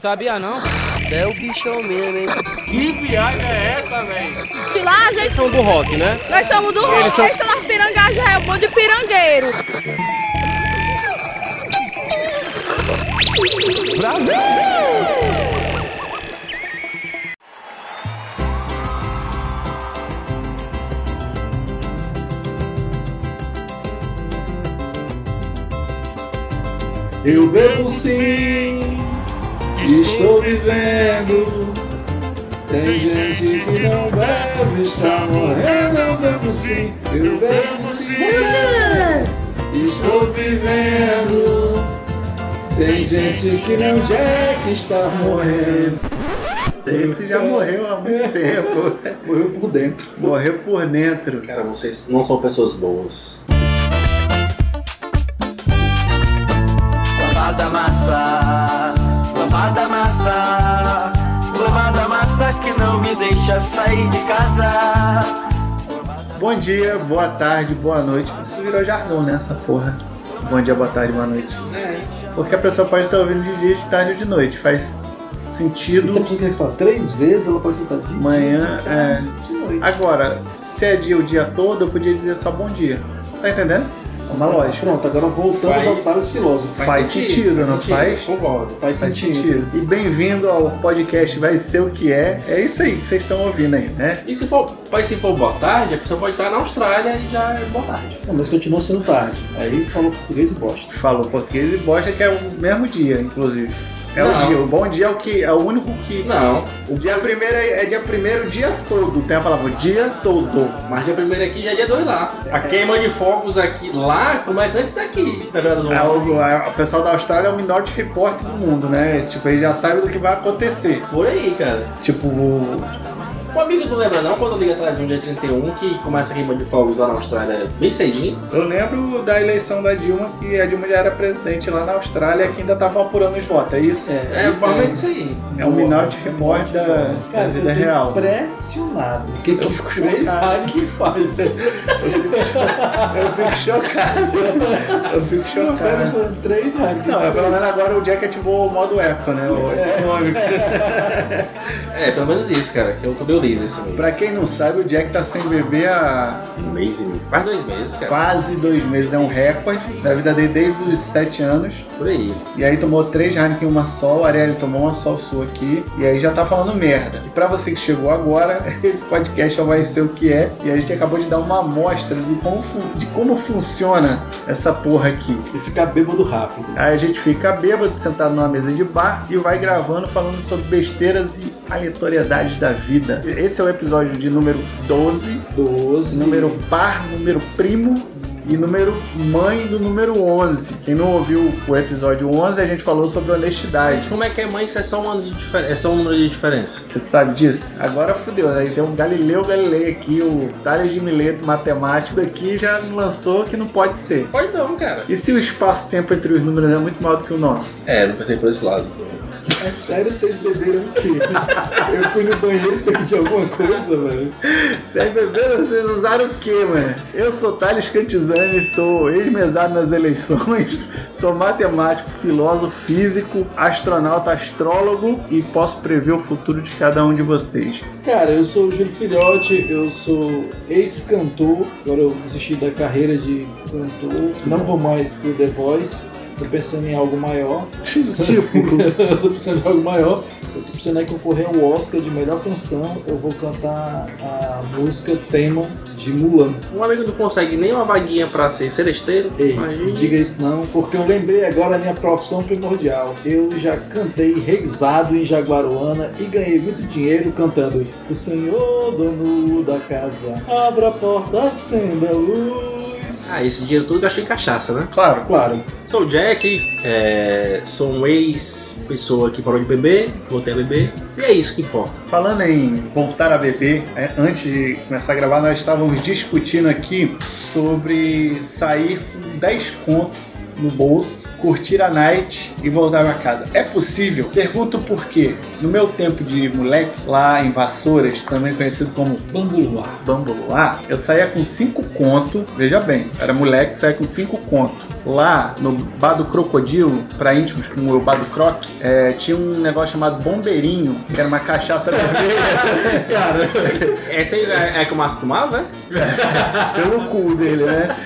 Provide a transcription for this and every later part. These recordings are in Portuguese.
Sabia não? Você é o bichão mesmo, hein? Que viagem é essa, velho? E lá, gente, São do rock, né? nós somos do Eles Eles são- são lá pirangá já é um monte de pirangueiro. Eu bebo sim, estou vivendo. Tem gente que não bebe, está morrendo. Eu bebo sim, eu bebo sim, estou vivendo. Tem gente que não Jack está morrendo. Esse já morreu há muito tempo. Morreu por dentro. Morreu por dentro. Cara, vocês não são pessoas boas. Sair de casa. Bom dia, boa tarde, boa noite. Isso virou jargão, né? Essa porra. Bom dia, boa tarde, boa noite. É. Porque a pessoa pode estar ouvindo de dia, de tarde ou de noite. Faz sentido. se a pessoa quer falar três vezes, ela pode escutar de Manhã, dia, é. de noite. Agora, se é dia o dia todo, eu podia dizer só bom dia. Tá entendendo? É uma lógica. Pronto, agora voltamos Faz- ao Thales Filósofo. Faz sentido, não faz? Concordo. Faz, Faz sentido. sentido. E bem-vindo ao podcast Vai Ser O Que É. É isso aí que vocês estão ouvindo aí, né? E se for, mas se for boa tarde, a pessoa pode estar na Austrália e já é boa tarde. Não, mas continua sendo tarde. Aí falou português e bosta. Falou português e bosta que é o mesmo dia, inclusive. É o Não. dia. O bom dia é o que é o único que. Não, O dia primeiro é, é dia primeiro o dia todo. Tem a palavra o dia todo. mas dia primeiro aqui já é dia dois lá. A queima de fogos aqui lá começa antes daqui, tá vendo? É o, é- o pessoal da Austrália é o Minority Report do mundo, né? Tipo, eles já sabem do que vai acontecer. Por aí, cara. Tipo, O amigo não lembra não quando liga a televisão dia 31 que começa a queima de fogos lá na Austrália bem cedinho? eu lembro da eleição da Dilma, que a Dilma já era presidente lá na Austrália, que ainda estavam apurando os votos, é isso? É, provavelmente isso aí. É o Minority Report da, da Cara, vida eu tô real. impressionado. O que, que Eu o fico Chris chocado. Harding faz? Eu fico chocado. Eu fico Não, pera, chocado. foram três Harding. Não, é pelo menos agora o Jack ativou o modo eco, né? O econômico. É, pelo menos isso, cara, que eu tô meio liso esse mês. Pra quem não sabe, o Jack tá sem beber há Um mês e meio. Quase dois meses, cara. quase dois meses. É um recorde da vida dele desde os sete anos. Por aí. E aí tomou três Heineken e uma sol. A Arielle tomou uma sol sua aqui. E aí já tá falando merda. E pra você que chegou agora, esse podcast só vai ser o que é. E a gente acabou de dar uma amostra de como, fu- de como funciona essa porra aqui. E ficar bêbado rápido. Aí a gente fica bêbado, sentado numa mesa de bar e vai gravando, falando sobre besteiras e aleatoriedades da vida. Esse é o episódio de número 12, 12. número par, número primo e número mãe do número 11. Quem não ouviu o episódio 11, a gente falou sobre Mas honestidade. como é que é mãe se é só um ano de diferença? É só um número de diferença? Você sabe disso? Agora fudeu. Aí tem o Galileu Galilei aqui, o Tales de Mileto, matemático, aqui já lançou que não pode ser. Pode não, cara. E se o espaço-tempo entre os números é muito maior do que o nosso? É, não pensei por esse lado. É sério, vocês beberam o quê? Eu fui no banheiro e perdi alguma coisa, velho. Vocês beberam, vocês usaram o quê, mano? Eu sou Thales Cantizani, sou ex-mesado nas eleições, sou matemático, filósofo, físico, astronauta, astrólogo e posso prever o futuro de cada um de vocês. Cara, eu sou o Júlio Filhote, eu sou ex-cantor, agora eu desisti da carreira de cantor, não vou mais pro The Voice, tô pensando em algo maior. Tipo, eu tô pensando em algo maior. Eu tô pensando em concorrer ao Oscar de melhor canção. Eu vou cantar a música tema de Mulan. Um amigo não consegue nem uma vaguinha pra ser celesteiro. Ei, imagine. diga isso não, porque eu lembrei agora a minha profissão primordial. Eu já cantei reizado em Jaguaruana e ganhei muito dinheiro cantando O Senhor, dono da casa, abra a porta, acenda a luz. Ah, esse dinheiro tudo gastou em cachaça, né? claro, Claro, Sou o Jack, é, sou um ex-pessoa que parou de beber, voltei a beber, e é isso que importa. falando em voltar a beber, é, antes de começar a gravar, nós estávamos discutindo aqui sobre sair com 10 contos no bolso, curtir a night e voltar pra casa. É possível? Pergunto por quê. No meu tempo de moleque, lá em Vassouras, também conhecido como Bambuluá. Bambuluá, eu saía com 5 conto, veja bem, era moleque, saía com 5 conto. Lá no bar do Crocodilo, pra íntimos, como o bar do Croc, é, tinha um negócio chamado Bombeirinho, que era uma cachaça vermelha. Cara, Essa aí é, é que o Márcio tomava, né? pelo cu dele, né?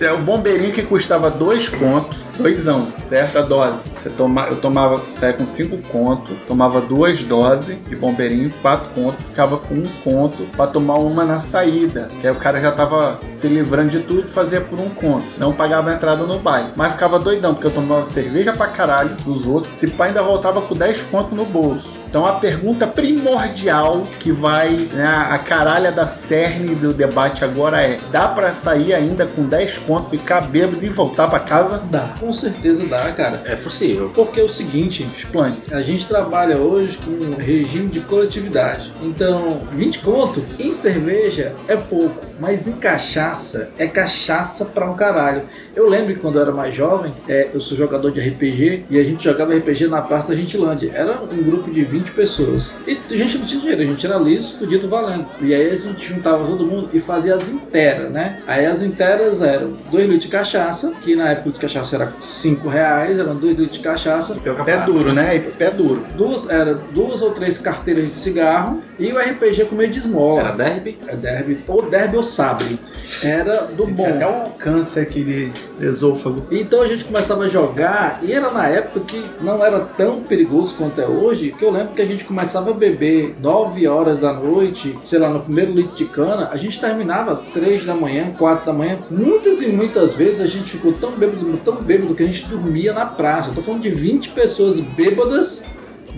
É o bombeirinho que custava dois contos, doisão, certo? A dose. Você toma, eu tomava, saia com cinco contos, tomava duas doses de bombeirinho, quatro contos, ficava com um conto pra tomar uma na saída. Que aí o cara já tava se livrando de tudo, fazia por um conto. Não pagava a entrada no baile. Mas ficava doidão, porque eu tomava cerveja pra caralho dos outros. Se pá, ainda voltava com 10 conto no bolso. Então a pergunta primordial que vai, né, a caralha da cerne do debate agora é: dá pra sair ainda com 10 conto, ficar bêbado e voltar pra casa? Dá, com certeza dá, cara. É possível. Porque é o seguinte, Explane. a gente trabalha hoje com um regime de coletividade. Então, 20 conto em cerveja é pouco, mas em cachaça é cachaça pra um caralho. Eu lembro que quando eu era mais jovem, é, eu sou jogador de RPG e a gente jogava RPG na Praça da Gentilândia. Era um grupo de 20 pessoas. E a gente não tinha dinheiro, a gente era liso, fudido, valendo. E aí a gente juntava todo mundo e fazia as interas, né? Aí as interas eram 2 litros de cachaça, que na época de cachaça era 5 reais, eram 2 litros de cachaça. Pé duro, né? Pé duro. Duas, era duas ou três carteiras de cigarro e o RPG com meio de esmola. Era derby. É derby, ou derby ou sabre. Era do Tinha bom. até um câncer aqui de esôfago. Então a gente começava a jogar e era na época que não era tão perigoso quanto é hoje, que eu lembro que a gente começava a beber 9 horas da noite, sei lá, no primeiro litro de cana, a gente terminava 3 da manhã, 4 da manhã. Muitas e muitas vezes a gente ficou tão bêbado, tão bêbado que a gente dormia na praça. Eu tô falando de 20 pessoas bêbadas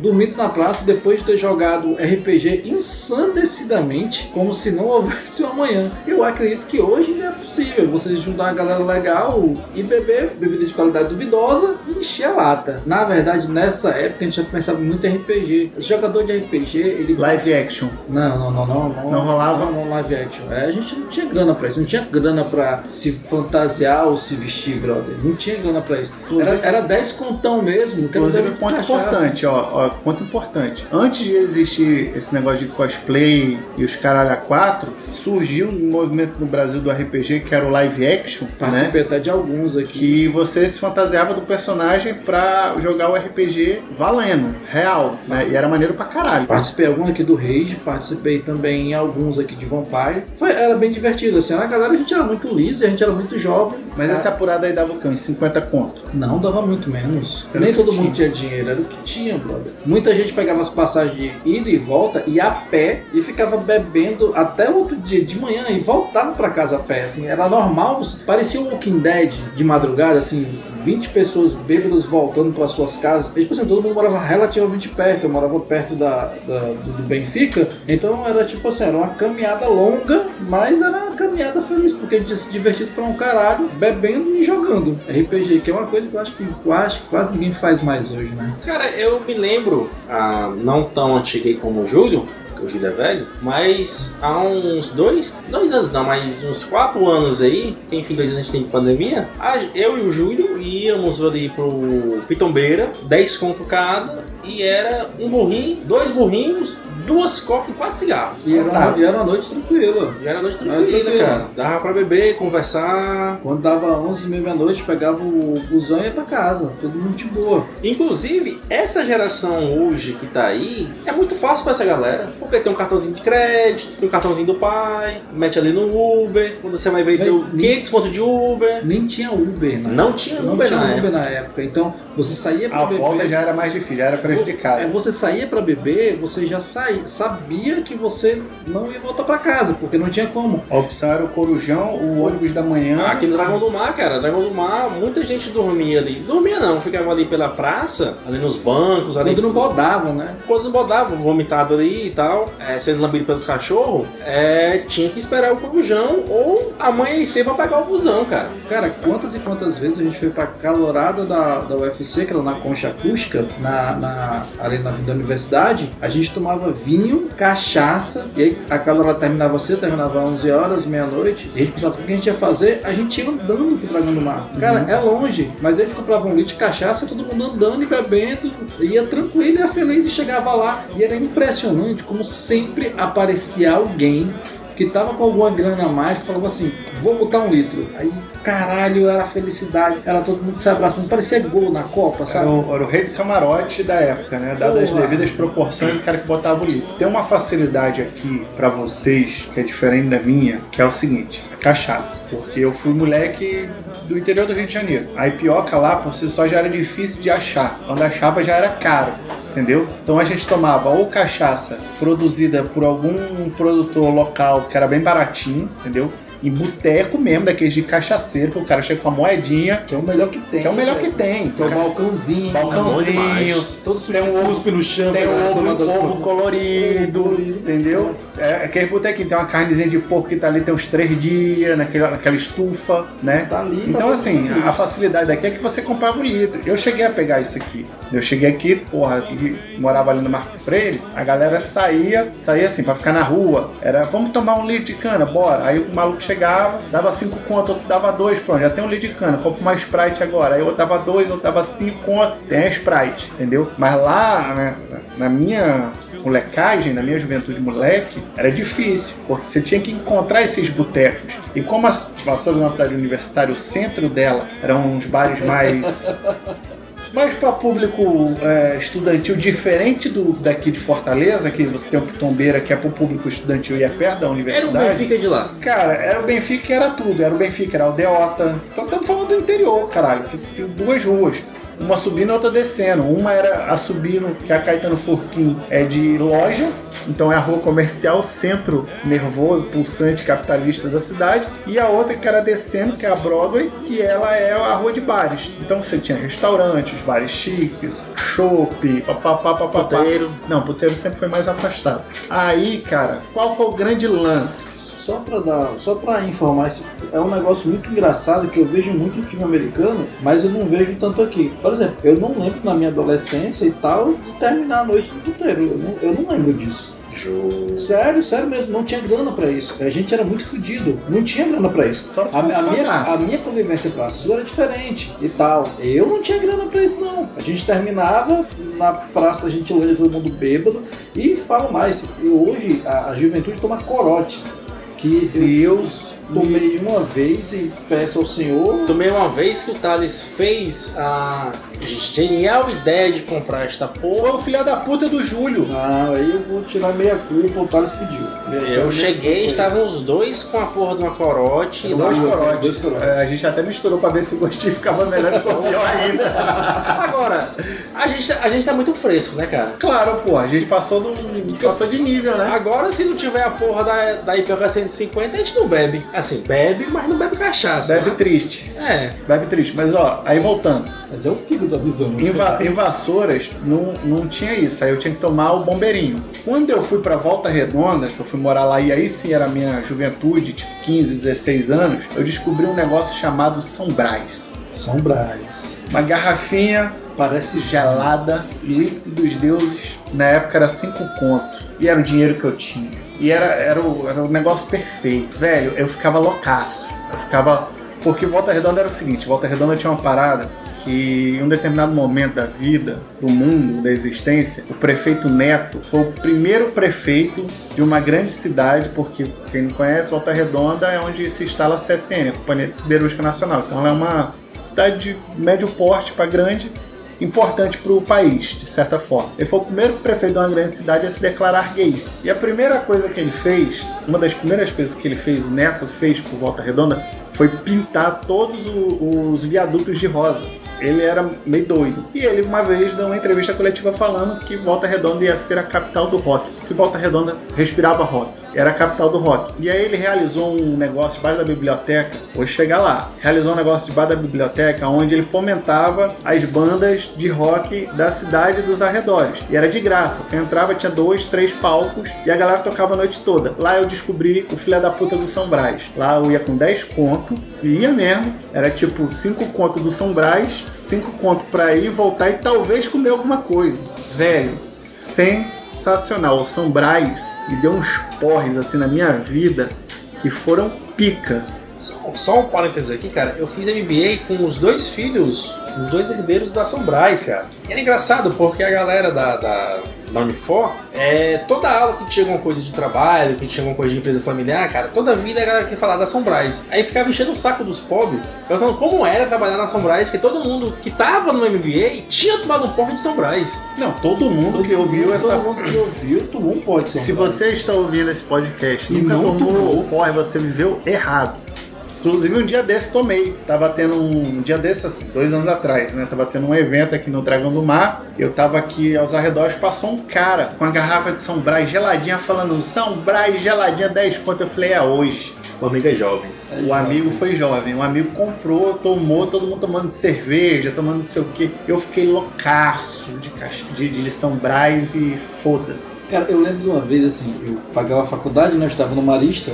dormindo na praça depois de ter jogado RPG ensandecidamente, como se não houvesse um amanhã. Eu acredito que hoje ainda é possível você juntar uma galera legal e beber bebida de qualidade duvidosa e encher a lata. Na verdade, nessa época a gente já pensava muito em RPG. Esse jogador de RPG, ele. Live action. Não, não, não, não, não. Não rolava? Não, não, live action. É, a gente não tinha grana pra isso, não tinha grana pra se fantasiar ou se vestir, brother. Não tinha grana pra isso. Era, era 10 contão mesmo. Inclusive, ponto cachaça. importante, ó, ó, ponto importante. Antes de existir esse negócio de cosplay e os caralho a quatro, surgiu um movimento no Brasil do RPG que era o live action, né? Participei até de alguns aqui. Que você se fantasiava do personagem pra jogar o RPG valendo, real, né? E era maneiro pra caralho. Participei alguns aqui do Rage, participei também em alguns aqui de Vampire. Foi, era bem divertido, assim. A galera, a gente era muito liso, a gente era muito jovem. Mas essa apurada aí dava o quê? Uns 50 conto. Não, dava muito menos. Era Nem todo mundo tinha dinheiro, era o que tinha, brother. Muita gente pegava as passagens de ida e volta, ia a pé e ficava bebendo até o outro dia de manhã e voltava pra casa a pé, assim. Era normal, parecia um Walking Dead de madrugada, assim. 20 pessoas bêbadas voltando para suas casas. E, tipo assim, todo mundo morava relativamente perto. Eu morava perto da, da- do, do Benfica. Então era tipo assim, era uma caminhada longa, mas era uma caminhada feliz, porque a gente se divertido pra um caralho, bebendo e jogando RPG, que é uma coisa que eu acho que que quase ninguém faz mais hoje, né? Cara, eu me lembro, ah, não tão antigo aí como o Júlio, o Júlio é velho, mas há uns dois, dois anos não, mas uns quatro anos aí, enfim, dois anos a gente tem pandemia, eu e o Júlio íamos ali pro Pitombeira, 10 conto cada, e era um burrinho, dois burrinhos, duas cocas e quatro cigarros. E era, uma, e era uma noite tranquila. E era noite Era tranquila, cara. Dava pra beber, conversar. Quando dava 11 e meia-noite, pegava o busão e ia pra casa. Todo mundo de boa. Inclusive, essa geração hoje que tá aí é muito fácil pra essa galera. Porque tem um cartãozinho de crédito, tem um cartãozinho do pai, mete ali no Uber. Quando você vai ver, deu nem- 500 conto de Uber. Nem tinha Uber, né? Não tinha Não Uber tinha na Uber na época. Então, você saía pra A beber. volta já era mais difícil, já era É, prejudicada. você saía pra beber, você já saía, sabia que você não ia voltar pra casa, porque não tinha como. A opção era o Corujão, o ônibus da manhã. Ah, Aqui no Dragão do Mar, cara, Dragão do Mar, muita gente dormia ali. Dormia não, ficava ali pela praça, ali nos bancos, ali. Quando não bodava, né? Quando não bodava, vomitado ali e tal, é, sendo lambido pelos cachorros, é, tinha que esperar o corujão ou amanhecer pra pegar o busão, cara. Cara, quantas e quantas vezes a gente foi pra calorada da, da UFC, que era na Concha Acústica, na, na, ali na da universidade, a gente tomava vinho, cachaça, e aí a calorada terminava cedo, terminava 11 horas, meia-noite, e a gente pensava, o que a gente ia fazer? A gente ia andando pro Dragão do Mar. Cara, é longe, mas a gente comprava um litro de cachaça, todo mundo andando e bebendo, ia tranquilo, ia feliz e chegava lá. E era impressionante como sempre aparecia alguém que tava com alguma grana a mais, que falava assim, vou botar um litro. Aí, caralho, era felicidade, era todo mundo se abraçando, parecia gol na Copa, Era sabe? o, era o rei do camarote da época, né? Dadas as devidas proporções do cara que botava o litro. Tem uma facilidade aqui pra vocês que é diferente da minha, que é o seguinte: a cachaça. Porque eu fui moleque do interior do Rio de Janeiro. A ipioca lá, por si só, já era difícil de achar. Quando achava, já era caro. Entendeu? Então a gente tomava ou cachaça produzida por algum produtor local que era bem baratinho, entendeu? Em boteco mesmo, daqueles de cachaceiro, que o cara chega com a moedinha, Que é o melhor que tem. que é o melhor que tem. Que é o balcãozinho. Balcãozinho, demais. Todo Tem um cuspe no chão. Tem né? o ovo, ovo colorido, Ovo colorido. entendeu? É, aquele botequinho tem uma carnezinha de porco que tá ali tem uns três dias naquela, naquela estufa, né? Tá ali, tá Então, todo assim, a, facilidade daqui é que você comprava o litro. Eu cheguei a pegar isso aqui. Eu cheguei aqui, porra, e morava ali no Marco Freire, a galera saía, saía assim, pra ficar na rua. Era, vamos tomar um litro de cana, bora. Aí o maluco chegava, dava cinco conto, outro dava dois, pronto, já tem um litro de cana, compra uma Sprite agora. Aí outro dava dois, outro dava cinco conto, tem a Sprite, entendeu? Mas lá, né, na minha molecagem, na minha juventude moleque, era difícil, porque você tinha que encontrar esses botecos. E como a Vassoura é uma cidade universitária, o centro dela eram uns bares mais mas para público é, estudantil diferente do daqui de Fortaleza, que você tem o Pitombeira, que é para o público estudantil e é perto da Era o universidade. Benfica de lá. Cara, era o Benfica que era tudo. Era o Benfica, era o Deota. Então estamos falando do interior, caralho. Que tem duas ruas. Uma subindo e outra descendo. Uma era a subindo, que é a Caetano Furquim, é de loja. Então é a rua comercial, centro nervoso, pulsante, capitalista da cidade. E a outra que era descendo, que é a Broadway, que ela é a rua de bares. Então você tinha restaurantes, bares chiques, chopp, papapá, papapá. Puteiro. Não, puteiro sempre foi mais afastado. Aí, cara, qual foi o grande lance? Só pra dar, só para informar, isso é um negócio muito engraçado que eu vejo muito em filme americano, mas eu não vejo tanto aqui. Por exemplo, eu não lembro na minha adolescência e tal de terminar a noite no puteiro. Eu não, eu não lembro disso. Jô. Sério, sério mesmo, não tinha grana pra isso. A gente era muito fudido, não tinha grana pra isso. Só A, a minha, a minha convivência com a sua era diferente e tal. Eu não tinha grana pra isso, não. A gente terminava na Praça da Gentilândia, todo mundo bêbado. E falo mais, eu, hoje a, a juventude toma corote. Que eu Deus tomei uma vez e peço ao senhor. Tomei uma vez que o Thales fez a genial ideia de comprar esta porra. Foi o filho da puta do Júlio. Não, aí eu vou tirar meia culpa, o Thales pediu. Eu cheguei, estavam os dois com a porra de uma corote. e Dois Dois corotes. dois corotes. É, a gente até misturou pra ver se o gostinho ficava melhor e pior ainda. Agora, a gente, a gente tá muito fresco, né, cara? Claro, pô, a gente passou, do, passou de nível, né? Agora, se não tiver a porra da, da IPK 150, a gente não bebe. Assim, bebe, mas não bebe cachaça. Bebe triste. É. Bebe triste. Mas ó, aí voltando. Mas é o fígado avisando. Em, Va- em Vassouras não, não tinha isso, aí eu tinha que tomar o bombeirinho. Quando eu fui pra Volta Redonda, que eu fui morar lá e aí sim era a minha juventude, tipo 15, 16 anos, eu descobri um negócio chamado São Brás. São Brás. Uma garrafinha Parece gelada, líquido dos deuses, na época era 5 conto. E era o dinheiro que eu tinha. E era, era, o, era o negócio perfeito. Velho, eu ficava loucaço. Eu ficava. Porque Volta Redonda era o seguinte: Volta Redonda tinha uma parada que em um determinado momento da vida, do mundo, da existência, o prefeito Neto foi o primeiro prefeito de uma grande cidade, porque quem não conhece, Volta Redonda é onde se instala a CSN, a Companhia de Siderúrgica Nacional. Então ela é uma cidade de médio porte para grande, importante para o país, de certa forma. Ele foi o primeiro prefeito de uma grande cidade a se declarar gay. E a primeira coisa que ele fez, uma das primeiras coisas que ele fez, o Neto fez por Volta Redonda, foi pintar todos os viadutos de rosa. Ele era meio doido. E ele, uma vez, deu uma entrevista coletiva falando que Volta Redonda ia ser a capital do rock. Que Volta Redonda respirava rock. Era a capital do rock. E aí ele realizou um negócio debaixo da biblioteca. Vou chegar lá. Realizou um negócio debaixo da biblioteca onde ele fomentava as bandas de rock da cidade e dos arredores. E era de graça. Você entrava, tinha dois, três palcos e a galera tocava a noite toda. Lá eu descobri o filho da puta do São Brás. Lá eu ia com 10 conto e ia mesmo. Era tipo 5 conto do São Brás, 5 conto pra ir, voltar e talvez comer alguma coisa. Velho, sensacional. O São Brás me deu uns porres assim na minha vida que foram pica. Só, só um parênteses aqui, cara. Eu fiz MBA com os dois filhos os dois herdeiros da São Brás, cara. E era engraçado porque a galera da, da, da Unifor, é, toda aula que tinha alguma coisa de trabalho, que tinha alguma coisa de empresa familiar, cara, toda vida a galera queria falar da São Brás. Aí ficava enchendo o saco dos pobres, perguntando como era trabalhar na São Brás, que todo mundo que tava no MBA tinha tomado um porre de São Brás. Não, todo mundo que ouviu essa. Todo mundo que ouviu tomou um pote. Se você está ouvindo esse podcast e nunca não tomou tomou. porra, você viveu errado. Inclusive um dia desse tomei. Tava tendo um, um dia desse, assim, dois anos atrás, né? Tava tendo um evento aqui no Dragão do Mar. Eu tava aqui aos arredores, passou um cara com a garrafa de São Brás geladinha falando São Brás geladinha 10 conto. Eu falei, é hoje. O amigo é jovem. O amigo foi jovem, o amigo comprou, tomou, todo mundo tomando cerveja, tomando não sei o que. Eu fiquei loucaço de, caixa- de, de São Brás e foda-se. Cara, eu lembro de uma vez assim, eu pagava a faculdade, né? Eu estava no Marista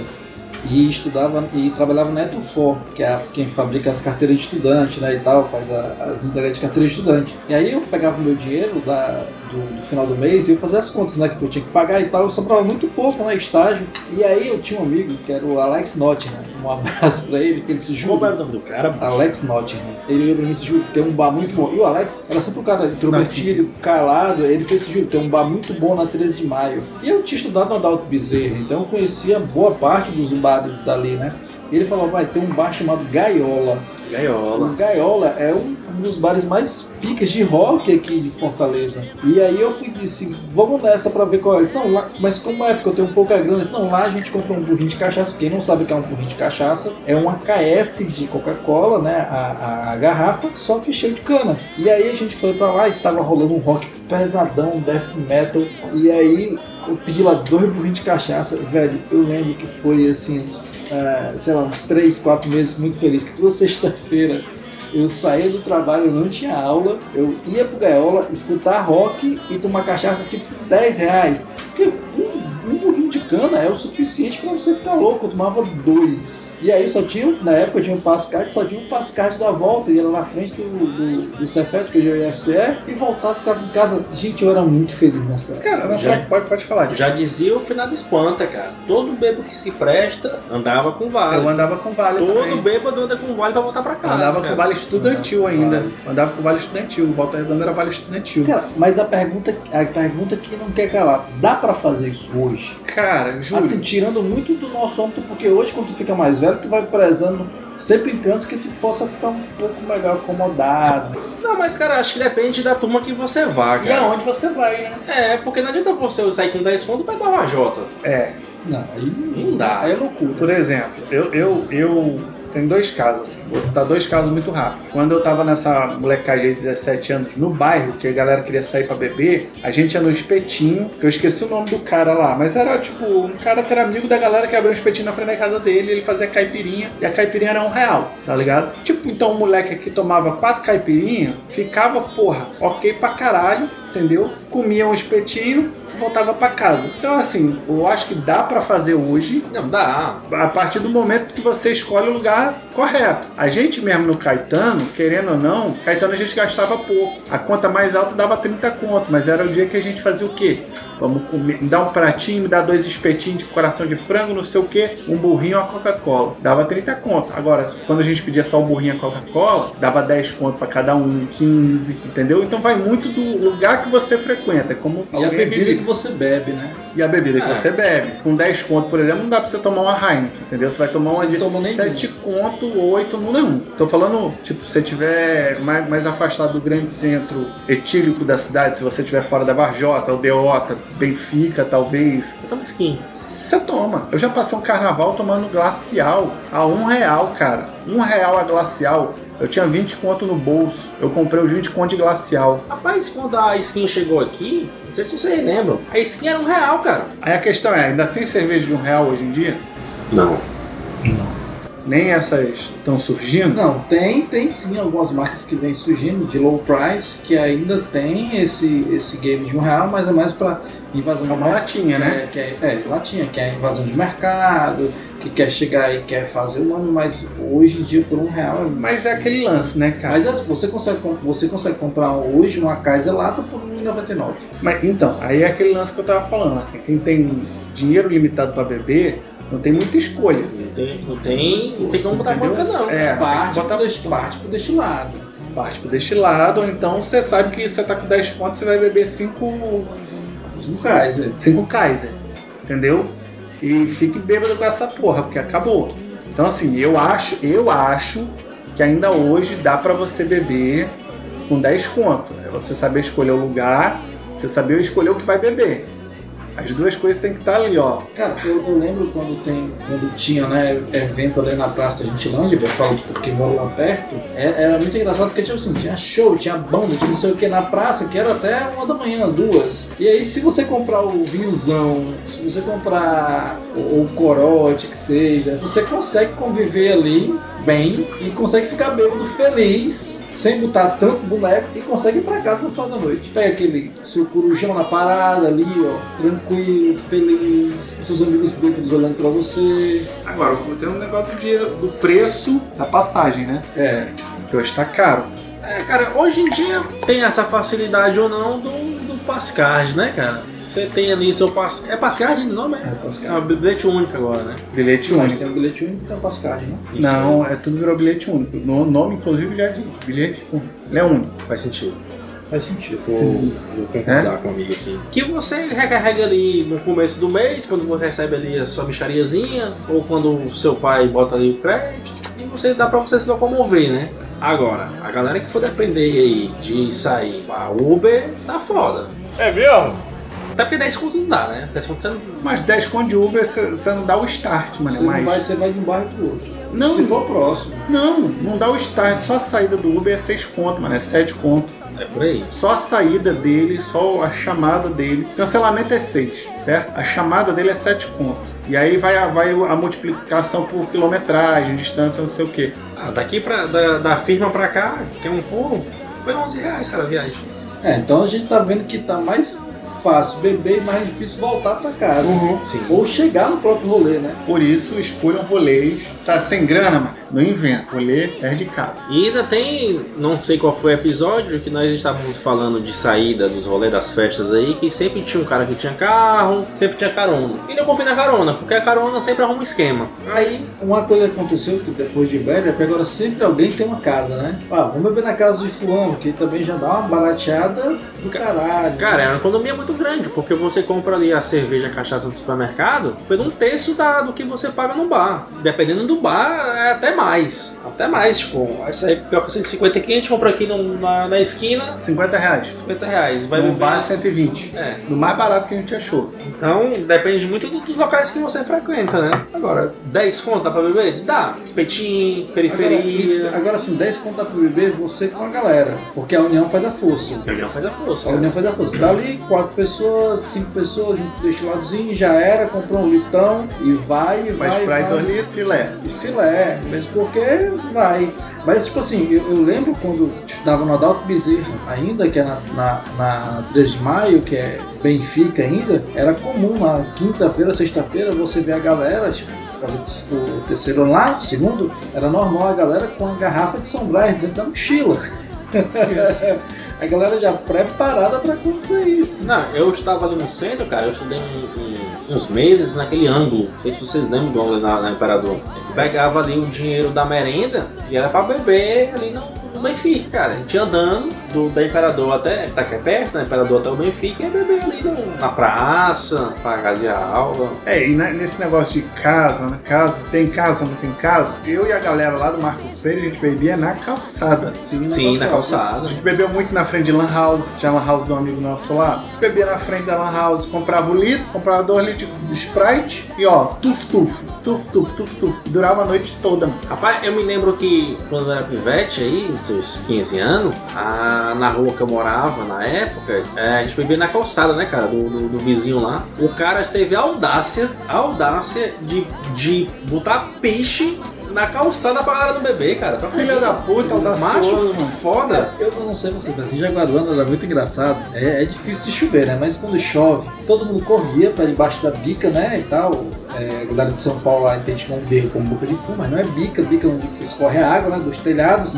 e estudava e trabalhava na Etufor, que é quem fabrica as carteiras de estudante, né? E tal, faz a- as entregas de carteira de estudante. E aí eu pegava o meu dinheiro da, do, do final do mês e eu fazia as contas, né? Que eu tinha que pagar e tal, eu sobrava muito pouco, né? Estágio. E aí eu tinha um amigo que era o Alex Nottingham. Um abraço pra ele, que ele disse, Júlio, Como era o nome do cara, mano? Alex Nottingham. Ele olhou pra mim e disse, Júlio, tem um bar muito bom. E o Alex era sempre um cara introvertido, calado. Ele fez Júlio, tem um bar muito bom na 13 de maio. E eu tinha estudado no Adalto Bezerra, então eu conhecia boa parte dos bares dali, né? Ele falou, vai ter um bar chamado Gaiola. Gaiola. O Gaiola é um, um dos bares mais picas de rock aqui de Fortaleza. E aí eu fui disse, vamos nessa pra ver qual é. Não, lá, mas como é porque eu tenho pouca grana, disse, não, lá a gente compra um burrinho de cachaça. Quem não sabe o que é um burrinho de cachaça, é um AKS de Coca-Cola, né? A, a garrafa, só que cheio de cana. E aí a gente foi pra lá e tava rolando um rock pesadão, death metal. E aí eu pedi lá dois burrinhos de cachaça, velho. Eu lembro que foi assim, ah, sei lá, uns 3, 4 meses muito feliz, que toda sexta-feira eu saía do trabalho, eu não tinha aula, eu ia pro Gaiola escutar rock e tomar cachaça tipo 10 reais. Porque um, um burrinho de cana é o suficiente pra você ficar louco, eu tomava dois. E aí só tinha, na época tinha um passcard, só tinha um passcard da volta, ia lá na frente do, do, do Cefet, que hoje é o IFCE, e voltava, ficava em casa. Gente, eu era muito feliz nessa época. Cara, não, Já- pode, pode, falar. Já dizia o final espanta, cara. Todo bêbado que se presta andava com vale. Eu andava com vale Todo também. bêbado anda com vale pra voltar pra Eu casa. andava cara. com vale estudantil Andava ainda. vale. Andava com vale estudantil. Volta Redonda era vale estudantil. Cara, mas a pergunta, a pergunta que não quer calar, dá pra fazer isso hoje? Cara, juro. Assim, tirando muito do nosso âmbito, porque hoje, quando tu fica mais velho, tu vai prezando sempre em cantos que tu possa ficar um pouco melhor acomodado. Não, mas cara, acho que depende da turma que você vá, e cara. aonde você vai, né? É, porque não adianta você sair com 10 conto pra ir pra Vajota. É. Não, aí Não dá. Aí é loucura. Por exemplo, eu, eu, eu tenho dois casos, assim. Vou citar dois casos muito rápido. Quando eu tava nessa molecagem de 17 anos no bairro, que a galera queria sair pra beber, a gente ia no espetinho, que eu esqueci o nome do cara lá, mas era tipo um cara que era amigo da galera que abriu um espetinho na frente da casa dele, ele fazia caipirinha, e a caipirinha era um real, tá ligado? Tipo, então o moleque que tomava quatro caipirinhas, ficava, porra, ok pra caralho, entendeu? Comia um espetinho, voltava pra casa. Então, assim, eu acho que dá pra fazer hoje, Não, dá. a partir do momento que você escolhe o lugar correto. A gente mesmo no Caetano, querendo ou não, Caetano a gente gastava pouco. A conta mais alta dava 30 conto, mas era o dia que a gente fazia o quê? Vamos comer, me dá um pratinho, me dá dois espetinhos de coração de frango, não sei o quê, um burrinho, uma Coca-Cola. Dava 30 conto. Agora, quando a gente pedia só o burrinho e a Coca-Cola, dava 10 conto pra cada um, 15, entendeu? Então vai muito do lugar que você frequenta, como E a bebida aqui que você bebe, né? e a bebida que É. você bebe. Com 10 conto, por exemplo, não dá pra você tomar uma Heineken, entendeu? Você vai tomar uma Você de não toma nenhuma. 7 conto, 8 não não. Tô falando, tipo, se você tiver mais, mais afastado do grande centro etílico da cidade, se você estiver fora da Varjota, Aldeota, Benfica, talvez, Eu tomo skin. você toma. Eu já passei um carnaval tomando glacial a um real, cara. Um real a glacial. Eu tinha 20 conto no bolso. Eu comprei os 20 conto de glacial. Rapaz, quando a skin chegou aqui, não sei se vocês lembram, a skin era um real, cara. Aí a questão é, ainda tem cerveja de um real hoje em dia? Não. Nem essas estão surgindo? Não, tem, tem sim algumas marcas que vêm surgindo de low price que ainda tem esse, esse game de um real, mas é mais para invasão É de uma mercado. latinha, né? Que é, é, latinha, que é invasão de mercado, que quer chegar e quer fazer o nome, mas hoje em dia por um real é Mas é aquele lance, né, cara? Mas assim, você consegue, você consegue comprar hoje uma Kaiser lata por R$ 1,99. Mas, então, aí é aquele lance que eu tava falando, assim, quem tem dinheiro limitado pra beber, não tem muita escolha. Não tem, não tem, não tem como botar Entendeu? banca, não. É, parte, botar- pro parte pro destilado. parte pro destilado, ou então você sabe que você tá com 10 pontos, você vai beber 5 Cinco Kaiser. 5 Kaiser, entendeu? E fique bêbado com essa porra, porque acabou. Então assim, eu acho, eu acho que ainda hoje dá pra você beber com 10 conto. É você saber escolher o lugar, você saber escolher o que vai beber. As duas coisas tem que estar ali, ó. Cara, eu, eu lembro quando tem, quando tinha, né, evento ali na Praça da Gentilândia, eu falo porque moro lá perto, é- era muito engraçado porque tipo assim, tinha show, tinha banda, tinha não sei o que na praça, que era até uma da manhã, duas. E aí se você comprar o vinhozão, se você comprar o, o corote que seja, você consegue conviver ali bem e consegue ficar bêbado feliz, sem botar tanto boneco e consegue ir pra casa no final da noite. Pega aquele seu corujão na parada ali, ó, tranquilo, feliz, seus amigos bêbados olhando pra você. Agora, tem um negócio do, dinheiro, do preço da passagem, né? É, Que hoje tá caro. É, cara, hoje em dia tem essa facilidade ou não do, do Passcard, né, cara? Você tem ali seu pass... É Passcard o nome? é É, é um bilhete único agora, né? Bilhete Mas único. tem um bilhete único e tem um Pascal, né? Isso Não, é tudo virou bilhete único. No nome, inclusive, já diz. Bilhete único. Ele é único. Faz sentido. Faz sentido. Vou, vou concordar com o amigo aqui. Que você recarrega ali no começo do mês, quando você recebe ali a sua michariazinha, ou quando o seu pai bota ali o crédito, e você dá pra você se locomover, né? Agora, a galera que for depender aí de sair pra Uber, tá foda. É mesmo? Até porque 10 conto não dá, né? 10 conto você não... Mas 10 conto de Uber, você não dá o start, mano. Você, Mas... vai, você vai de um bairro pro outro. Não. Se for próximo. Não, não dá o start. Só a saída do Uber é 6 conto, mano. É 7 conto. É por aí. Só a saída dele, só a chamada dele. Cancelamento é 6, certo? A chamada dele é 7 conto. E aí vai, a- vai a multiplicação por quilometragem, distância, não sei o quê. Ah, daqui pra, da, da firma pra cá, que é um pulo, foi 11 reais, cara, a viagem. É, então a gente tá vendo que tá mais fácil beber e mais difícil voltar pra casa. Sim. Ou chegar no próprio rolê, né? Por isso, escolham rolês. Tá sem grana, mano? Não inventa. Rolê é de casa. E ainda tem, não sei qual foi o episódio, que nós estávamos falando de saída dos rolês das festas aí, que sempre tinha um cara que tinha carro, sempre tinha carona. E não confio na carona, porque a carona sempre arruma um esquema. Aí, uma coisa que aconteceu que depois de velho é que agora sempre alguém tem uma casa, né? Ah, vamos beber na casa de fulano, que também já dá uma barateada do caralho. Cara, é uma economia muito grande, porque você compra ali a cerveja, a cachaça no supermercado, por um terço da, do que você paga no bar. Dependendo do bar, é até mais. Até mais, tipo, vai sair pior que 150 que a gente compra aqui no- na, na esquina, 50 reais. 50 reais. Vai no beber- bar 120. É. Do mais barato que a gente achou. Então, depende muito do- dos locais que você frequenta, né? Agora, 10 conto dá pra beber? Dá. Espetinho, periferia. Agora, agora sim, 10 conto dá pra beber você com a galera. Porque a união faz a força. A união faz a força. A né? união faz a força. Dali, quatro pessoas, cinco pessoas, junto do destiladozinho, já era, comprou um litrão e vai, e vai. Ir vai. 2 litros. E filé, mesmo porque vai. Mas, tipo assim, eu, eu lembro quando estudava no Adalto Bezerra, ainda, que é na, na, na 13 de maio, que é Benfica ainda, era comum na quinta-feira, sexta-feira, você ver a galera, tipo, fazer o terceiro lá, segundo, era normal a galera com a garrafa de São Brás dentro da mochila. a galera já preparada para acontecer isso. Não, eu estava ali no centro, cara, eu estudei um- uns meses naquele ângulo. Não sei se vocês lembram do ângulo na, na Imperador. Eu pegava ali o dinheiro da merenda e era pra beber ali no Benfica, cara. A gente ia andando do, da Imperador até, tá aqui é perto, da Imperador até o Benfica, e ia beber ali no- na praça, pra casa a aula. É, e na- nesse negócio de casa, na casa, tem casa, não tem casa, eu e a galera lá do Marco Freire, a gente bebia na calçada. Sim, Sim, na A calçada. gente bebeu muito na frente de Lan House, tinha Lan House de um amigo nosso lá. Bebia na frente da Lan House, comprava o litro, comprava dois litros de Sprite e ó, tuf tuf, tuf tuf, tuf. Durava a noite toda. Rapaz, eu me lembro que quando eu era pivete aí, seus 15 anos, a- na rua que eu morava na época, é, a gente bebia na calçada, né, cara, do, do- do vizinho lá. O cara teve a audácia, a audácia de, de botar peixe na calçada pra galera não beber, cara. Tá Filha da puta, audacioso, Macho mano. foda. Eu não sei vocês, mas em Jaguaruana era muito engraçado. É, é difícil de chover, né? Mas quando chove, todo mundo corria pra debaixo da bica, né? E tal. É, a galera de São Paulo lá entende como berro, como boca de fumo, mas não é bica, bica onde escorre a água, né? Dos telhados.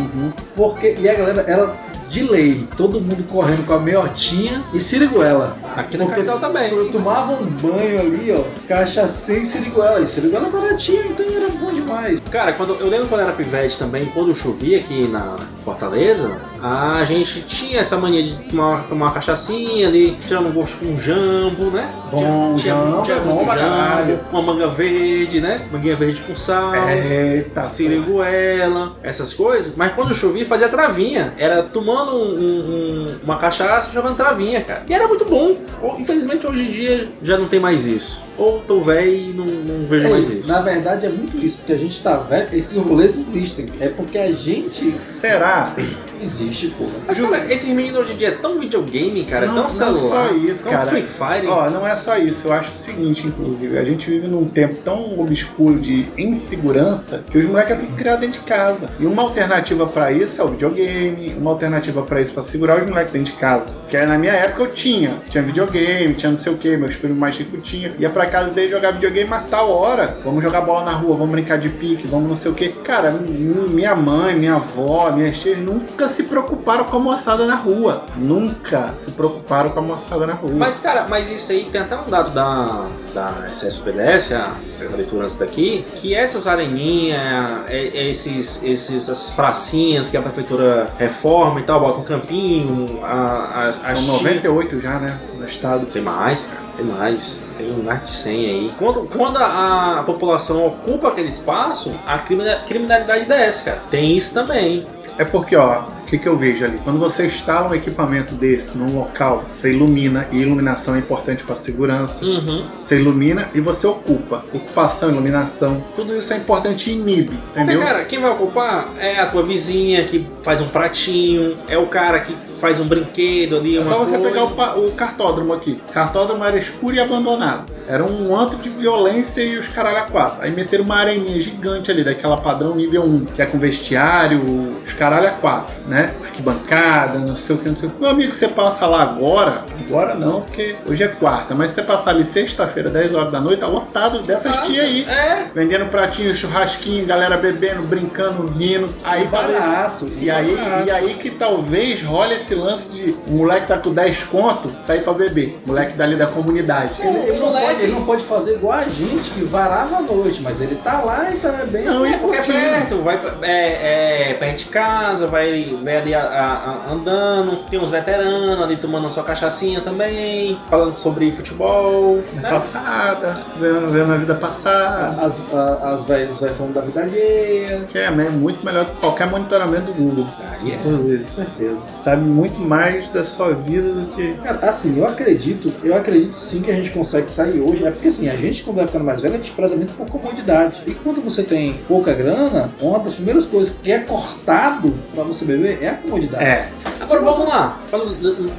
Porque, e a galera, ela de lei. Todo mundo correndo com a meiotinha e siriguela. Aqui na Porque capital também. Eu tomava um banho ali, ó, cachaça e siriguela. E siriguela baratinha, então era bom demais. Cara, quando, eu lembro quando era pivete também, quando chovia aqui na Fortaleza, a gente tinha essa mania de tomar, tomar uma cachaçinha ali, tirando um gosto com jambo, né? Bom, tinha, jambo tinha é bom pra caralho. uma manga verde, né? Manguinha verde com sal. Eita. Siriguela, essas coisas, mas quando chovia fazia travinha. Era tomando um- um- um- uma cachaça jogando travinha, cara. E era muito bom. Infelizmente hoje em dia já não tem mais isso. Ou tô velho e não, não vejo mais isso. Na verdade é muito isso, porque a gente tá velho, esses rolês existem. É porque a gente Será? Existe, porra. Mas cara, esses meninos hoje em dia é tão videogame, cara, é Não, tão não celular. só isso, tão cara. Free Fire. Ó, não é só isso. Eu acho o seguinte, inclusive, a gente vive num tempo tão obscuro de insegurança que os moleques é tudo criado dentro de casa. E uma alternativa pra isso é o videogame, uma alternativa pra isso pra segurar os moleques dentro de casa. Que na minha época eu tinha, tinha videogame, tinha não sei o que, meus primos mais ricos tinha. Ia pra casa dele jogar videogame, mas tal hora, vamos jogar bola na rua, vamos brincar de pique, vamos não sei o que. Cara, minha mãe, minha avó, minhas tias nunca se preocuparam com a moçada na rua. Nunca se preocuparam com a moçada na rua. Mas, cara, mas isso aí tem até um dado da, da SSPDS, a Secretaria de Segurança daqui, que essas areninhas, é- é esses, esses, essas pracinhas que a prefeitura reforma e tal, bota um campinho, a, a, a São chi- 98 já, né? No estado. Tem mais, cara, tem mais. Tem um mais de 100 aí. Quando, quando a, a população ocupa aquele espaço, a crimina- criminalidade desce, cara. Tem isso também. É porque, ó, que, que eu vejo ali? Quando você instala um equipamento desse num local, você ilumina, e iluminação é importante para segurança. Uhum. Você ilumina e você ocupa. Ocupação, iluminação, tudo isso é importante e inibe, Porque, entendeu? cara, quem vai ocupar é a tua vizinha que faz um pratinho, é o cara que faz um brinquedo ali, É só você coisa. pegar o, o cartódromo aqui. O cartódromo era escuro e abandonado. Era um antro de violência e os caralho a quatro. Aí meteram uma areninha gigante ali, daquela padrão nível 1, que é com vestiário, os caralho a quatro, né? Arquibancada, não sei o que, não sei o que. Meu amigo, você passa lá agora, agora não, porque hoje é quarta, mas você passar ali sexta-feira, 10 horas da noite, tá lotado dessas Ah, tias aí. É, Vendendo pratinho, churrasquinho, galera bebendo, brincando, rindo. Aí talvez- barato. e aí, e aí que talvez role esse lance de o moleque tá com 10 conto, sair pra beber. Moleque dali da comunidade. Ele, ele não pode, ele não pode fazer igual a gente que varava a noite, mas ele tá lá e tá bebendo. Não, e é porque é perto, vai pra- é, é perto de casa, vai, ali a- a- andando, tem uns veteranos ali tomando a sua cachaçinha também, falando sobre futebol. Na né? calçada, vendo, vendo a vida passar. As, a- as velhas falando da vida alheia. Que é né, muito melhor do que qualquer monitoramento do Google. Aí é. Inclusive. Com certeza. Sabe muito mais da sua vida do que. Cara, assim, eu acredito, eu acredito sim que a gente consegue sair hoje. É porque assim, a gente quando vai ficando mais velho, a gente preza muito por comodidade. E quando você tem pouca grana, uma das primeiras coisas que é cortado pra você beber é a comodidade. É. Agora vamos lá,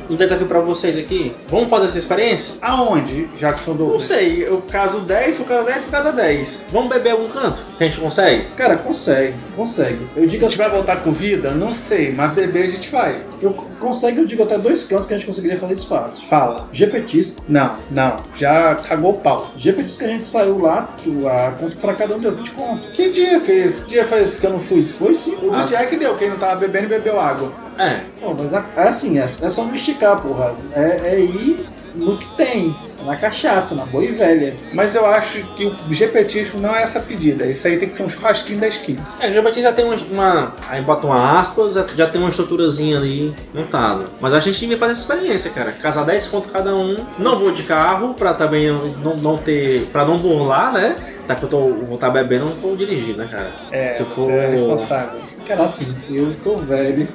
um, desafio pra vocês aqui. Vamos fazer essa experiência? Aonde, Jackson Não Douglas? sei, eu caso 10, eu caso 10, eu caso 10. Vamos beber algum canto? Se a gente consegue? Cara, consegue, consegue. Eu digo, A gente vai voltar com vida? Não sei, mas beber a gente vai. eu consegue, eu digo até dois cantos que a gente conseguiria fazer isso fácil. Fala. Gepetisco. Não, não. Já cagou o pau. Gepetisco que a gente saiu lá, tu- a conta pra cada um deu 20 conto. Que dia foi esse? Que dia foi esse que eu não fui? Foi sim. O do Ah, Jack deu, quem não tava bebendo bebeu água. É. Não, mas a- é assim, é, é só não esticar, porra. É, é ir no que tem. Na cachaça, na boa e velha. Mas eu acho que o GPtismo não é essa pedida. Isso aí tem que ser um churrasquinho da esquina. É, o Jabati já tem uma, uma- Aí bota uma aspas, já tem uma estruturazinha ali montada. Mas a gente devia fazer essa experiência, cara. Casar 10 conto cada um. Não vou de carro, pra também não, não ter. pra não burlar, né? Tá que eu tô, vou estar bebendo, eu não vou dirigir, né, cara? É, Se você for. é responsável. Cara, assim, eu tô velho.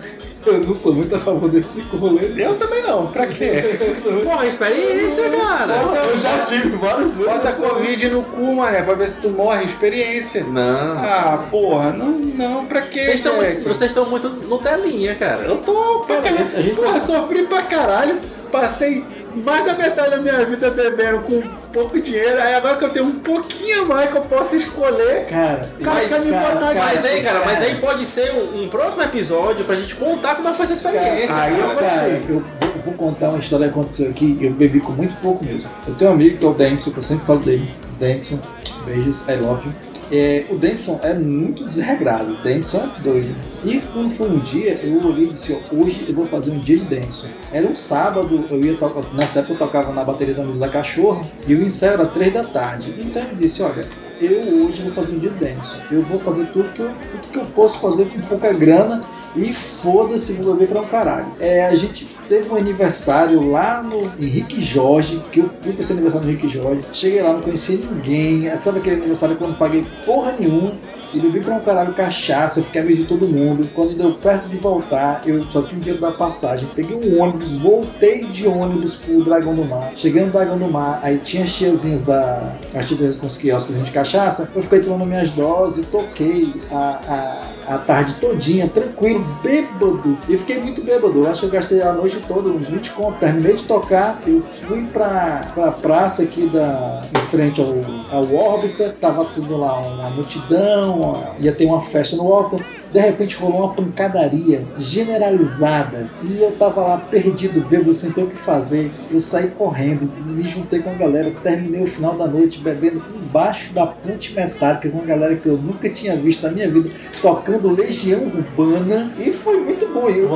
Eu não sou muito a favor desse rolê. Eu também não, pra quê? Porra, experiência, cara! Eu já tive várias vezes. Bota Covid no cu, mané, pra ver se tu morre. Experiência. Não. Ah, porra, não, não, pra quê? Vocês estão muito, vocês estão muito no telinha, cara. Eu tô, pra Cara, caralho. gente- Porra, sofri pra caralho. Passei mais da metade da minha vida bebendo com pouco dinheiro. Aí agora que eu tenho um pouquinho mais que eu posso escolher. Cara, Cara, mas, me botar Mas aí, cara, mas aí pode ser um, um próximo episódio pra gente contar como é que foi essa experiência. Aí eu cara. gostei. Cara, eu vou, vou contar uma história que aconteceu aqui. Eu bebi com muito pouco mesmo. Eu tenho um amigo que é o Denson, que eu sempre falo dele. Denson, beijos, I love you. É, o Denison é muito desregrado. O Denison é doido. E quando foi um dia, eu olhei e disse: ó, hoje eu vou fazer um dia de Denison. Era um sábado, eu ia tocar. Nessa época eu tocava na bateria da música da cachorra e o ensaio era três da tarde. Então eu disse: olha, eu hoje vou fazer um dia de Denison. Eu vou fazer tudo que eu, tudo que eu posso fazer com pouca grana e foda-se, vou beber pra um caralho. É, a gente teve um aniversário lá no Henrique Jorge, que eu fui pra esse aniversário do Henrique Jorge. Cheguei lá, não conhecia ninguém. É, Sabe aquele aniversário que eu não paguei porra nenhuma? E bebi pra um caralho cachaça, fiquei amigo de todo mundo. Quando deu perto de voltar, eu só tinha um dinheiro da passagem. Peguei um ônibus, voltei de ônibus pro Dragão do Mar. Cheguei no Dragão do Mar, aí tinha as tiazinhas da. As tiazinhas com os quiosques de cachaça. Eu fiquei tomando minhas doses, toquei a, a, a tarde todinha, tranquilo, bêbado. E fiquei muito bêbado. Eu acho que eu gastei a noite toda, uns 20 contos. Terminei de tocar, eu fui pra, pra praça aqui da, em frente ao, ao Órbita. Tava tudo lá, uma multidão, ia ter uma festa no Órbita. De repente rolou uma pancadaria generalizada. E eu tava lá perdido, bêbado, sem ter o que fazer. Eu saí correndo, me juntei com a galera, terminei o final da noite bebendo embaixo da ponte metálica com uma galera que eu nunca tinha visto na minha vida, tocando Legião Urbana. E foi muito bom. E, eu,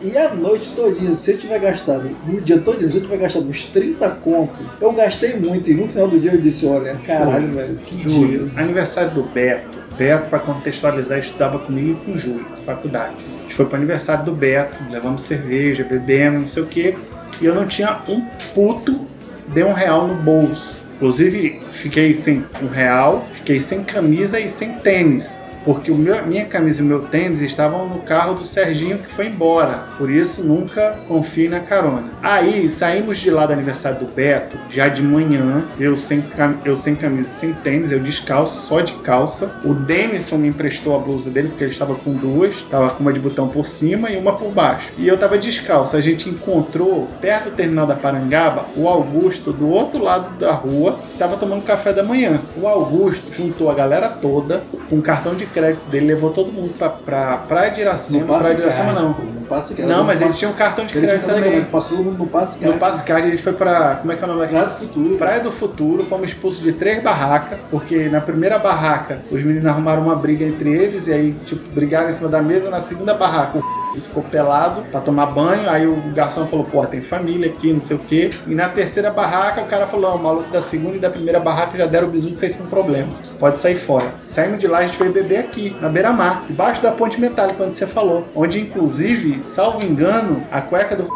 e a noite todinha, se eu tiver gastado, no dia todinho, se eu tiver gastado uns 30 contos, eu gastei muito. E no final do dia eu disse, olha, caralho, velho, que Júlio, dinheiro. aniversário do Beto. Beto, para contextualizar, estudava comigo e com o Júlio, na faculdade. A gente foi para o aniversário do Beto, levamos cerveja, bebemos, não sei o quê. E eu não tinha um puto de um real no bolso. Inclusive, fiquei sem um real, fiquei sem camisa e sem tênis. Porque o meu, minha camisa e o meu tênis estavam no carro do Serginho que foi embora. Por isso, nunca confie na carona. Aí, saímos de lá do aniversário do Beto, já de manhã, eu sem, eu sem camisa e sem tênis, eu descalço, só de calça. O Denison me emprestou a blusa dele, porque ele estava com duas. Estava com uma de botão por cima e uma por baixo. E eu tava descalço. A gente encontrou, perto do terminal da Parangaba, o Augusto, do outro lado da rua, tava tomando café da manhã. O Augusto juntou a galera toda, com o cartão de crédito dele, levou todo mundo pra, pra Praia de Iracema. Não Praia de Iracema não. pô, não passa. Não, mas ele eles tinham cartão de crédito tá também. Passou todo mundo no passe No Passe Card a gente foi pra. Como é que é o nome Praia do Futuro. Praia do Futuro, fomos expulsos de três barracas, porque na primeira barraca os meninos arrumaram uma briga entre eles e aí, tipo, brigaram em cima da mesa. Na segunda barraca ele ficou pelado pra tomar banho, aí o garçom falou, pô, tem família aqui, não sei o quê. E na terceira barraca o cara falou, não, o maluco da segunda e da primeira barraca já deram o bisu de vocês sem problema. Pode sair fora. Saímos de lá, a gente foi beber aqui, na beira-mar, debaixo da ponte metálica, onde você falou. Onde, inclusive, salvo engano, a cueca do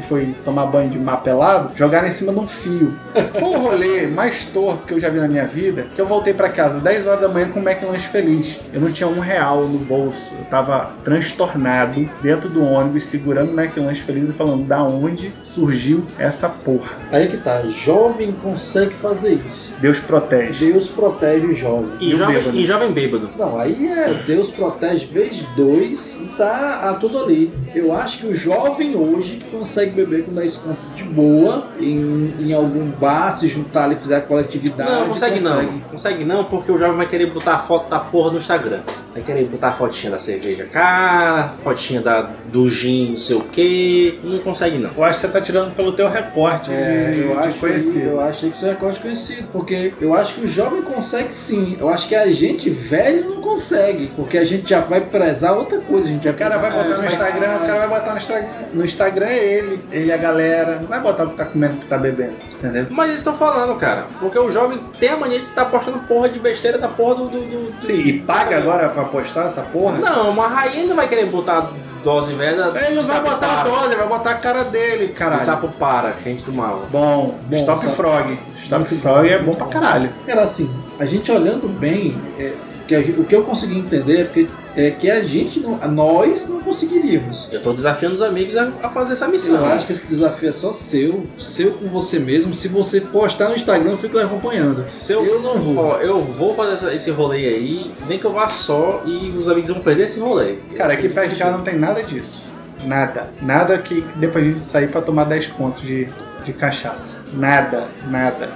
que foi tomar banho de mar pelado, jogaram em cima de um fio. Foi o rolê mais torto que eu já vi na minha vida, que eu voltei pra casa 10 horas da manhã com um McLanche feliz. Eu não tinha um real no bolso. Eu tava transtornado dentro do ônibus, segurando o McLanche feliz e falando da onde surgiu essa porra. Aí que tá, jovem consegue fazer isso. Deus protege. Deus protege o jovem. E, E o jovem, bêbado? e jovem bêbado. Não, aí é Deus protege vez dois e tá a tudo ali. Eu acho que o jovem hoje consegue beber com 10 conto de boa em, em algum bar, se juntar ali, fizer coletividade. Não, consegue não. Consegue não, porque o jovem vai querer botar a foto da porra no Instagram. Vai querer botar a fotinha da cerveja cara, fotinha da, do gin, não sei o que. Não consegue não. Eu acho que você tá tirando pelo teu recorte É, de, eu, de acho conhecido. que, eu achei que isso é recorde conhecido, porque eu acho que o jovem consegue sim. Eu acho que a gente velho não consegue, porque a gente já vai prezar outra coisa. A gente já O cara vai botar no Instagram, o cara vai botar no Instagram. No Instagram é ele, ele e a galera. Não vai botar o que tá comendo, o que tá bebendo. Entendeu? Mas eles estão falando, cara. Porque o jovem tem a mania de estar postando porra de besteira da porra do. do, do- do- Sim, e paga agora pra postar essa porra? Não, mas aí ele não vai querer botar dose velha. Ele não vai botar a para. dose, ele vai botar a cara dele, De caralho. sapo para, que a gente tomava. Bom, Bom, Stop sapo. Frog. Stop Muito Frog é bom pra caralho. Cara, assim, a gente olhando bem, é, que a o que eu consegui entender é, porque, é que a gente, não, nós não conseguiríamos. Eu tô desafiando os amigos a, a fazer essa missão. Eu acho que esse desafio é só seu, seu com você mesmo. Se você postar no Instagram, eu fico acompanhando. Se eu, Eu não vou. Ó, eu vou fazer essa- esse rolê aí, nem que eu vá só e os amigos vão perder esse rolê. Cara, aqui perto casa não tem nada disso. Nada. Nada que dê pra gente sair pra tomar 10 contos de, de cachaça. Nada, nada.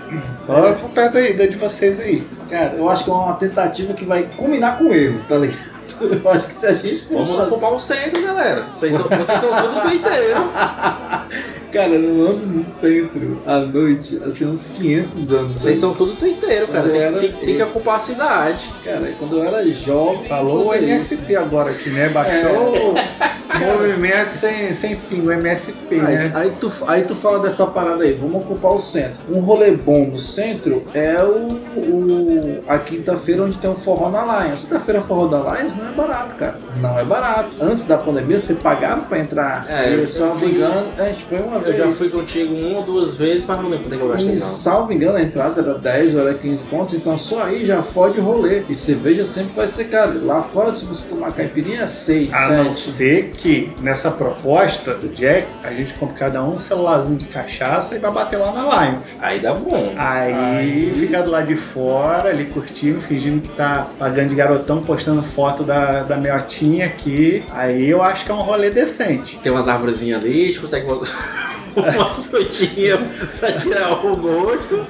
Olha pro perto aí, da de vocês aí. Cara, eu acho que é uma tentativa que vai culminar com erro, tá ligado? Eu acho que se a gente for Vamos ocupar o centro, galera. Vocês são, vocês são tudo twitteiro. Cara, eu ando no centro à noite, assim, uns 500 anos. Vocês são tudo tuiteiro, cara. Tem, era- tem- tem que ocupar a cidade. Cara, quando eu era jovem. Falou o isso. MST agora aqui, né? Baixou o movimento sem, sem pingo, MSP, Aí, né? aí tu, aí tu fala dessa parada aí, vamos ocupar o centro. Um rolê bom no centro é o, o- a quinta-feira onde tem o forró na Lions. Quinta-feira forró da Lions não é barato, cara. Não é barato. Antes da pandemia você pagava pra entrar. É, eu salvo fui- engano, a gente foi uma Eu vez. já fui contigo uma ou duas vezes, mas não lembro quanto é que eu gastei, não. salvo engano, a entrada era 10 ou era 15 pontos, então só aí já fode o rolê. E cerveja sempre vai ser caro. Lá fora, se você tomar caipirinha, é 6, A não 7. ser que nessa proposta do Jack, a gente compra cada um um celularzinho de cachaça e vai bater lá na Lions. Aí dá bom. Aí, Aí- fica do lado de fora, ali curtindo, fingindo que tá pagando de garotão, postando foto da, da meiotinha aqui. Aí eu acho que é um rolê decente. Tem umas arvorezinhas ali, a gente consegue botar umas frutinhas pra tirar o gosto.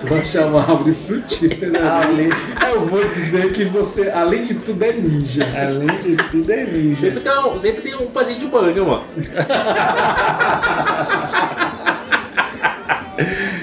Tu vai achar uma árvore frutífera ali. Eu vou dizer que você, além de tudo, é ninja. Além de tudo é ninja. Sempre tem um, sempre tem um pezinho de manga, mano.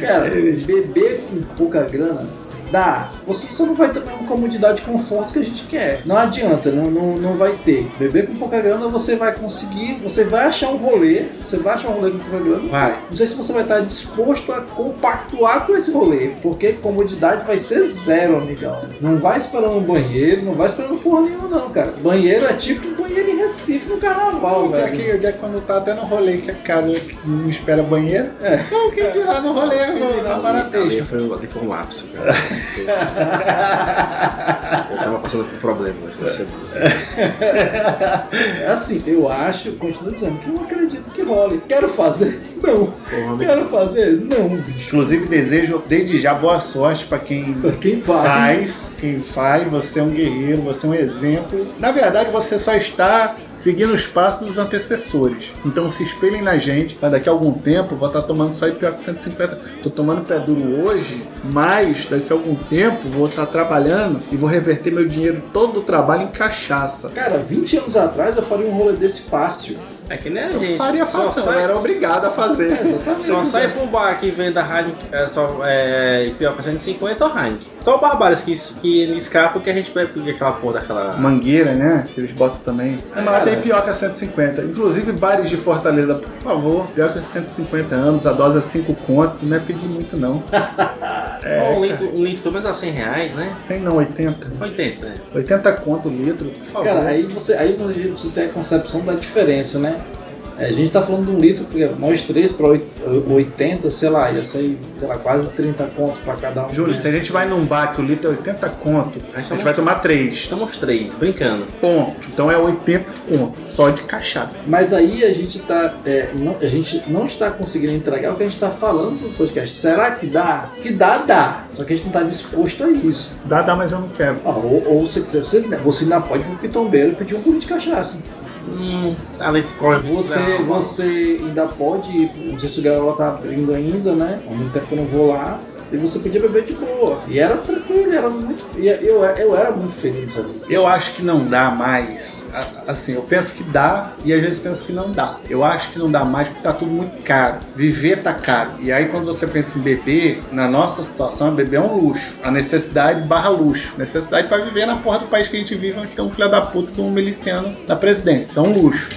Cara, beber com pouca grana dá. Você só não vai ter a comodidade e conforto que a gente quer. Não adianta, não, não, não vai ter. Beber com pouca grana você vai conseguir, você vai achar um rolê, você vai achar um rolê com pouca grana. Vai. Não sei se você vai estar disposto a compactuar com esse rolê, porque comodidade vai ser zero, amigão. Não vai esperando um banheiro, não vai esperando porra nenhuma, não, cara. Banheiro é tipo um banheiro em Recife no carnaval, O Jack, velho. o Jack quando tá até no rolê que é caro, que não espera banheiro. É. O que dirá no rolê, no, na Ali barateja. foi, ali foi um lapso, cara. Eu tava passando por problemas naquela semana. É assim, eu acho, continuo dizendo que eu acredito que role. Quero fazer? Não. Porra, Quero fazer? Não, bicho. Inclusive, desejo desde já boa sorte pra quem Pra quem vai. faz, quem faz, você é um guerreiro, você é um exemplo. Na verdade, você só está seguindo os passos dos antecessores. Então se espelhem na gente, mas daqui a algum tempo vou estar tomando só IPO 150. Tô tomando pé duro hoje, mas daqui a algum tempo vou estar trabalhando e vou reverter meu dinheiro todo do trabalho em cachaça. Cara, 20 anos atrás eu faria um rolê desse fácil. É que nem a Eu gente. faria só eu sai, era obrigado a fazer. Exatamente. Só sai um bar que venda Heineken, é, só, é, Ipioca 150 ou Heineken. Só o Barbaras que, que escapa que a gente bebe aquela porra daquela... Mangueira, né? Que eles botam também. Não, mas lá tem Pioca 150. Inclusive, bares de Fortaleza, por favor. Pioca 150 anos, a dose é 5 conto. Não é pedir muito, não. É, um, litro, um litro pelo menos a 100 reais, né? 100 não, 80. 80, né? 80 conto o litro, por favor. Cara, aí você, aí você, você tem a concepção da diferença, né? É, A gente tá falando de um litro, porque nós três para 80, sei lá, ia sair, sei lá, quase 30 conto pra cada um. Júlio, se a gente vai num bar que o litro é 80 conto, a gente vai tomar 3. Estamos três, brincando. Ponto. Então é 80 conto, só de cachaça. Mas aí a gente tá. é, não, a gente não está conseguindo entregar o que a gente tá falando no podcast. Será que dá? Que dá, dá. Só que a gente não tá disposto a isso. Dá, dá, mas eu não quero. Ah, ou, ou se quiser, você, você ainda pode ir pro pitombeiro e pedir um pulo de cachaça. Hum, Você, você ainda pode ir, não sei se o Garola tá abrindo ainda, né? Há muito tempo que eu não vou lá. E você podia beber de boa. E era tranquilo, era muito. e Eu, eu era muito feliz ali. Eu acho que não dá mais. Assim, eu penso que dá e às vezes penso que não dá. Eu acho que não dá mais porque tá tudo muito caro. Viver tá caro. E aí quando você pensa em beber, na nossa situação, beber é um luxo. A necessidade barra luxo. Necessidade para viver na porra do país que a gente vive, onde tem um filho da puta de um miliciano na presidência. É um luxo.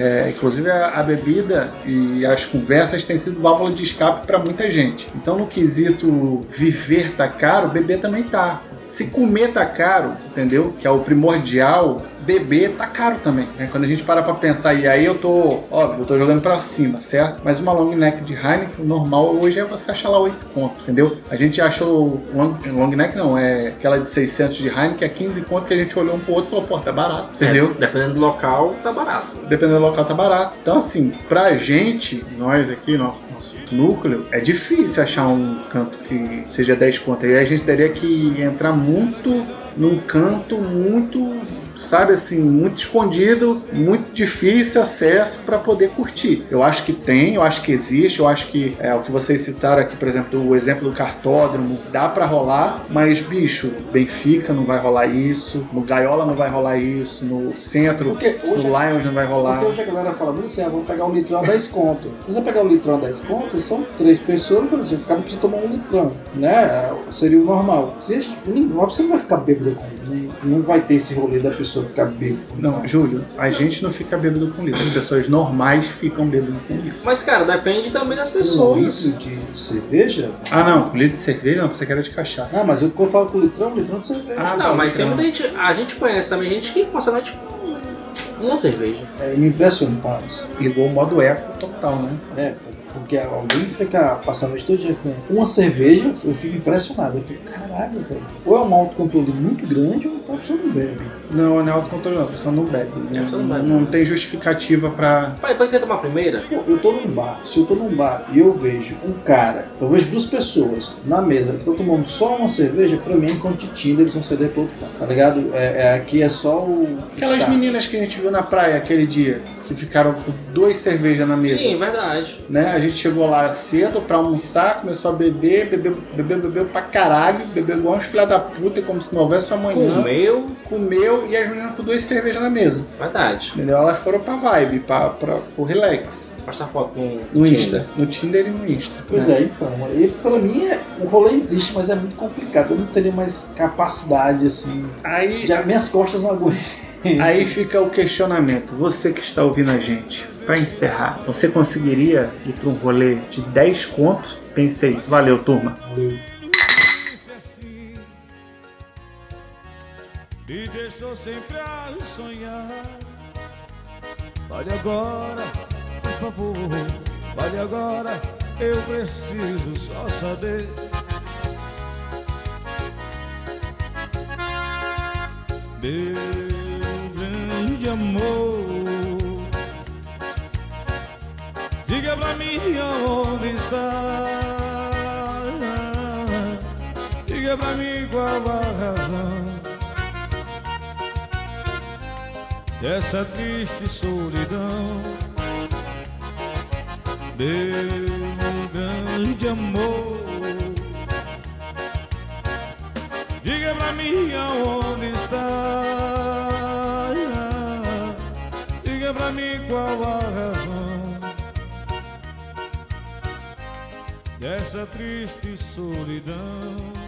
É, inclusive a, a bebida e as conversas têm sido válvula de escape para muita gente. Então, no quesito viver tá caro, beber também tá. Se comer tá caro, entendeu? Que é o primordial, beber tá caro também. né? Quando a gente para pra pensar, e aí eu tô, óbvio, eu tô jogando pra cima, certo? Mas uma long neck de Heineken, o normal hoje é você achar lá 8 conto, entendeu? A gente achou long, long neck não, é aquela de 600 de Heineken, é 15 conto que a gente olhou um pro outro e falou, pô, tá barato, entendeu? É, dependendo do local, tá barato. dependendo do local tá barato. Então assim, pra gente, nós aqui, nosso núcleo, é difícil achar um canto que seja 10 conto. Aí a gente teria que entrar muito num canto muito sabe assim, muito escondido, muito difícil acesso para poder curtir. Eu acho que tem, eu acho que existe, eu acho que é o que vocês citaram aqui, por exemplo, o exemplo do cartódromo, dá para rolar, mas bicho, Benfica não vai rolar isso, no Gaiola não vai rolar isso, no centro, Porque hoje- no Lions não vai rolar. Porque hoje a galera fala assim, ah, vamos pegar um litrão a 10 conto. Se você pegar um litrão a 10 conto, são três pessoas, por exemplo, o cara precisa tomar um litrão, né? Seria o normal. Se nem- você não vai ficar bêbado com ele, não, não vai ter esse rolê da pessoa ficar bêbado. Não, Júlio, a gente não fica bêbado com litro. As pessoas normais ficam bêbado com litro. Mas, cara, depende também das Um pessoas. litro de cerveja? Ah, não, com litro de cerveja não, você quer era de cachaça. Ah, mas eu, quando eu falo com litrão, litrão de cerveja. Ah, Não, mas tem litrão. muita gente. A gente conhece também gente que passa a noite com uma cerveja. É, me impressiona com isso. Ligou o modo eco total, né? É, porque alguém fica passando a noite todo dia com uma cerveja, eu fico impressionado. Eu fico, caralho, velho. Ou é um autocontrole muito grande ou então a pessoa não bebe. Não, não é autocontrole, não, a pessoa não bebe. É, pessoa não Não, bebe. não tem justificativa pra. Pai, depois você tomar a primeira? Pô, eu tô num bar, se eu tô num bar e eu vejo um cara, eu vejo duas pessoas na mesa que estão tomando só uma cerveja, pra mim é enquanto de Tinder eles vão ceder pro outro cara, tá ligado? É, é- aqui é só o. Aquelas meninas que a gente viu na praia aquele dia, que ficaram com duas cervejas na mesa. Sim, verdade. Né? A gente chegou lá cedo pra almoçar, começou a beber, bebeu, bebeu, bebeu pra caralho, bebeu igual uns filha da puta, como se não houvesse amanhã. Comeu, Comeu e as meninas com duas cervejas na mesa. verdade. Entendeu? Elas foram pra vibe, pra, pra, pro relax. Postar foto com. No Tinder. Insta. No Tinder e no Insta. Pois né? é, então. E pra mim é, o rolê existe, mas é muito complicado. Eu não teria mais capacidade assim. Aí, Já, minhas costas não aguentam. aí fica o questionamento. Você que está ouvindo a gente, pra encerrar, você conseguiria ir pra um rolê de 10 contos? Pensei, valeu, turma. assim Me deixou sempre a sonhar Vale agora, por favor Vale agora, eu preciso só saber Meu grande amor. Diga pra mim onde está. Diga pra mim qual a razão. Dessa triste solidão. Meu grande amor. Diga pra mim aonde está qual a razão. Dessa triste solidão